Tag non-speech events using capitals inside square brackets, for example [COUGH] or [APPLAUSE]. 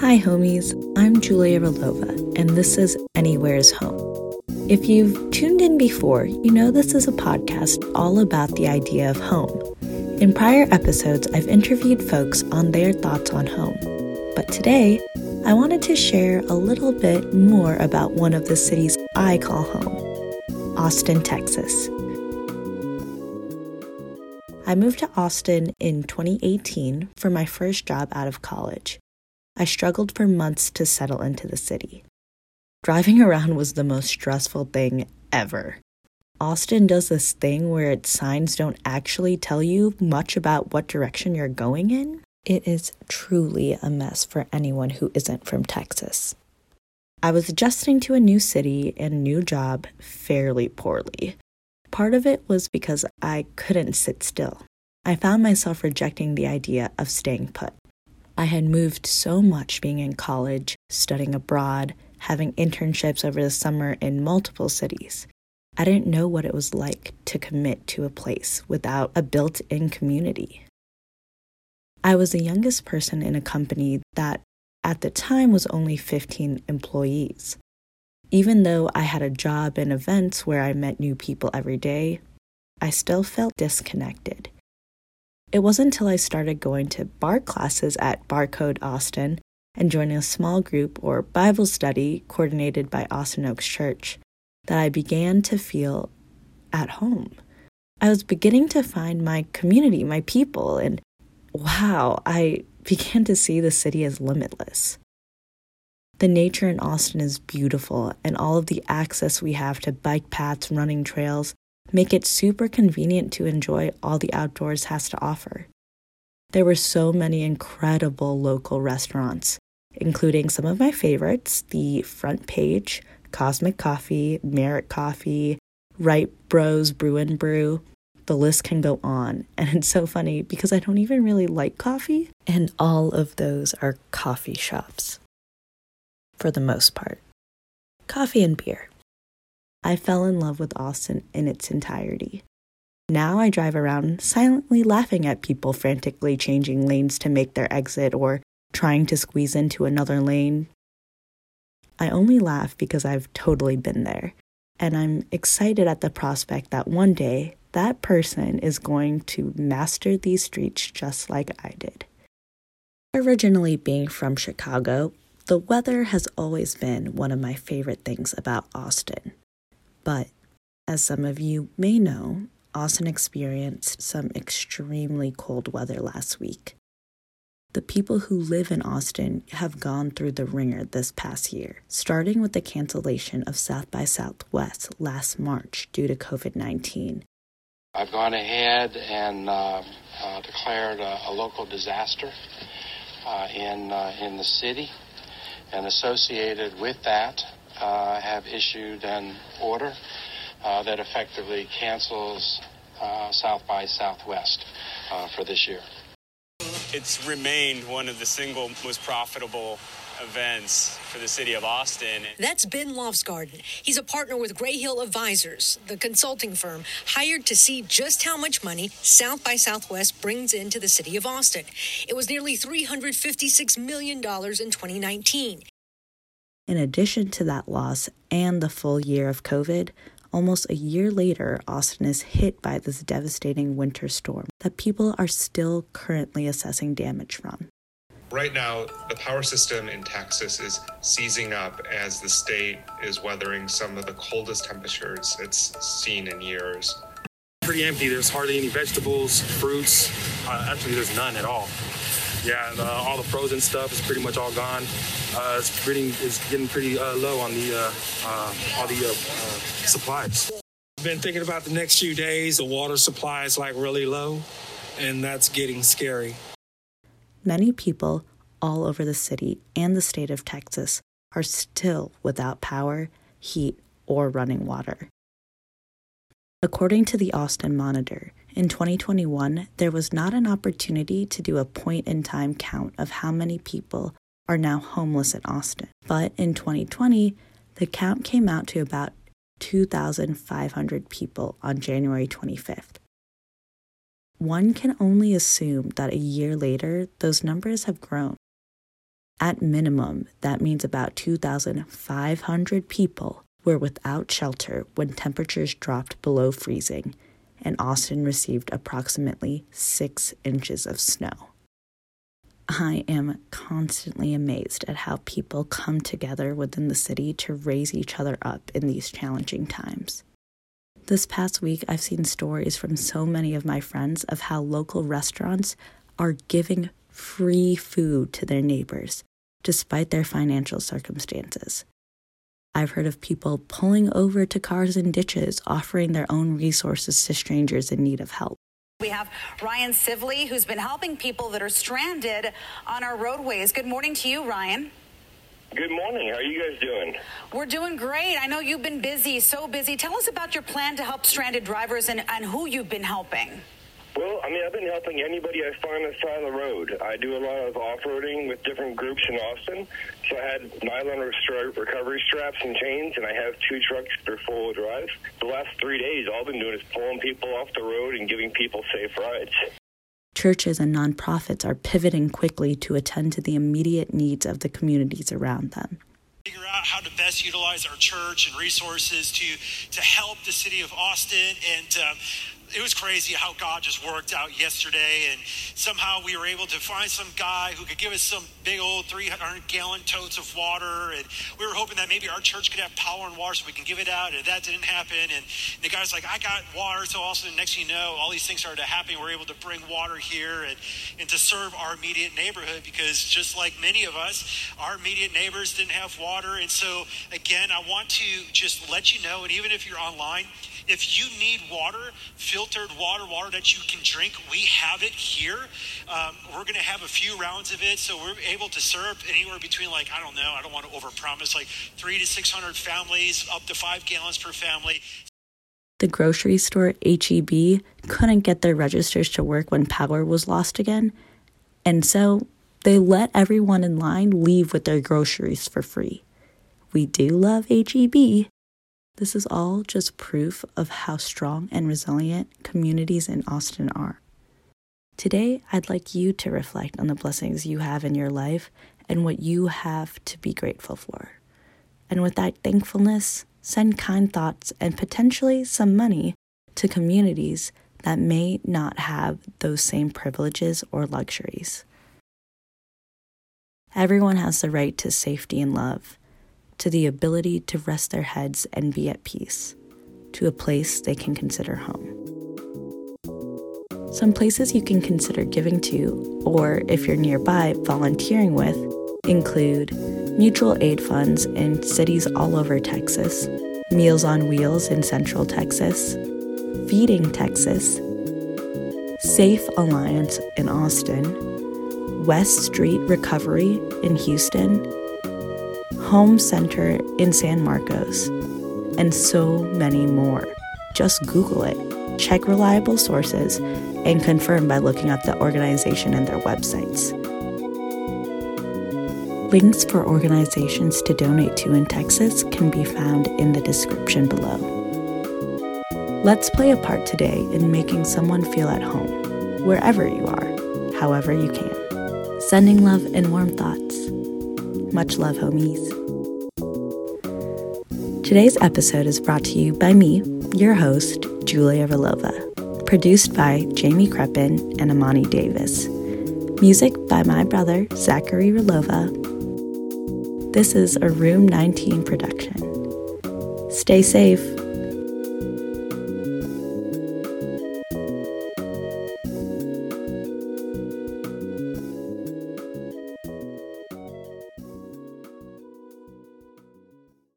Hi, homies. I'm Julia Rolova, and this is Anywhere's Home. If you've tuned in before, you know this is a podcast all about the idea of home. In prior episodes, I've interviewed folks on their thoughts on home. But today, I wanted to share a little bit more about one of the cities I call home Austin, Texas. I moved to Austin in 2018 for my first job out of college. I struggled for months to settle into the city. Driving around was the most stressful thing ever. Austin does this thing where its signs don't actually tell you much about what direction you're going in. It is truly a mess for anyone who isn't from Texas. I was adjusting to a new city and new job fairly poorly. Part of it was because I couldn't sit still. I found myself rejecting the idea of staying put. I had moved so much being in college, studying abroad, having internships over the summer in multiple cities. I didn't know what it was like to commit to a place without a built in community. I was the youngest person in a company that at the time was only 15 employees. Even though I had a job and events where I met new people every day, I still felt disconnected. It wasn't until I started going to barre classes at Barre Code Austin and joining a small group or Bible study coordinated by Austin Oaks Church that I began to feel at home. I was beginning to find my community, my people, and wow, I [LAUGHS] began to see the city as limitless. The nature in Austin is beautiful, and all of the access we have to bike paths, running trails, make it super convenient to enjoy all the outdoors has to offer. There were so many incredible local restaurants, including some of my favorites the Front Page, Cosmic Coffee, Merit Coffee, Wright Bros Brew and Brew. The list can go on. [LAUGHS] And it's so funny because I don't even really like coffee, and all of those are coffee shops. For the most part, coffee and beer. I fell in love with Austin in its entirety. Now I drive around silently laughing at people frantically changing lanes to make their exit or trying to squeeze into another lane. I only laugh because I've totally been there, and I'm excited at the prospect that one day that person is going to master these streets just like I did. Originally being from Chicago, the weather has always been one of my favorite things about Austin. But as some of you may know, Austin experienced some extremely cold weather last week. The people who live in Austin have gone through the ringer this past year, starting with the cancellation of South by Southwest last March due to COVID 19. I've gone ahead and uh, uh, declared a, a, local disaster uh, in, uh, in the city, and associated with that, uh, have issued an order uh, that effectively cancels uh, South by Southwest uh, for this year. It's remained one of the single most profitable events for the city of Austin. That's Ben Loftsgaarden. He's a partner with Greyhill Advisors, the consulting firm hired to see just how much money South by Southwest brings into the city of Austin. It was nearly $356 million in 2019. In addition to that loss and the full year of COVID, almost a year later, Austin is hit by this devastating winter storm that people are still currently assessing damage from. Right now, the power system in Texas is seizing up as the state is weathering some of the coldest temperatures it's seen in years. Pretty empty. There's hardly any vegetables, fruits. Uh, actually, there's none at all. Yeah, and, uh, all the frozen stuff is pretty much all gone. Uh, it's pretty, it's getting pretty uh, low on the uh, uh, all the uh, supplies. I've been thinking about the next few days. The water supply is like really low, and that's getting scary. Many people all over the city and the state of Texas are still without power, heat, or running water. According to the Austin Monitor, in 2021, there was not an opportunity to do a point in time count of how many people are now homeless in Austin. But in 2020, the count came out to about 2,500 people on January 25th. One can only assume that a year later, those numbers have grown. At minimum, that means about 2,500 people were without shelter when temperatures dropped below freezing, and Austin received approximately six inches of snow. I am constantly amazed at how people come together within the city to raise each other up in these challenging times. This past week, I've seen stories from so many of my friends of how local restaurants are giving free food to their neighbors despite their financial circumstances. I've heard of people pulling over to cars and ditches, offering their own resources to strangers in need of help. We have Ryan Sivley, who's been helping people that are stranded on our roadways. Good morning to you, Ryan. Good morning. How are you guys doing? We're doing great. I know you've been busy, so busy. Tell us about your plan to help stranded drivers and, and who you've been helping. Well, I mean, I've been helping anybody I find on the side of the road. I do a lot of off-roading with different groups in Austin. So I had nylon recovery straps and chains, and I have two trucks that are full of drive. The last three days, all I've been doing is pulling people off the road and giving people safe rides. Churches and nonprofits are pivoting quickly to attend to the immediate needs of the communities around them figure out how to best utilize our church and resources to to help the city of Austin and um, it was crazy how God just worked out yesterday, and somehow we were able to find some guy who could give us some big old 300 gallon totes of water, and we were hoping that maybe our church could have power and water so we can give it out, and that didn't happen. And the guy's like, "I got water," so all of a sudden, next thing you know, all these things started to happen. We we're able to bring water here and and to serve our immediate neighborhood because just like many of us, our immediate neighbors didn't have water, and so again, I want to just let you know, and even if you're online if you need water, filtered water, water that you can drink, we have it here. Um, we're going to have a few rounds of it, so we're able to serve anywhere between like I don't know, I don't want to overpromise, like three to six hundred families, up to five gallons per family. The grocery store HEB couldn't get their registers to work when power was lost again, and so they let everyone in line leave with their groceries for free. We do love HEB. This is all just proof of how strong and resilient communities in Austin are. Today, I'd like you to reflect on the blessings you have in your life and what you have to be grateful for. And with that thankfulness, send kind thoughts and potentially some money to communities that may not have those same privileges or luxuries. Everyone has the right to safety and love to the ability to rest their heads and be at peace, to a place they can consider home. Some places you can consider giving to, or if you're nearby, volunteering with, include mutual aid funds in cities all over Texas, Meals on Wheels in Central Texas, Feeding Texas, Safe Alliance in Austin, West Street Recovery in Houston, Home Center in San Marcos, and so many more. Just Google it, check reliable sources, and confirm by looking up the organization and their websites. Links for organizations to donate to in Texas can be found in the description below. Let's play a part today in making someone feel at home, wherever you are, however you can. Sending love and warm thoughts. Much love, homies. Today's episode is brought to you by me, your host, Julia Rilova. Produced by Jamie Kreppen and Amani Davis. Music by my brother, Zachary Rilova. This is a Room 19 production. Stay safe.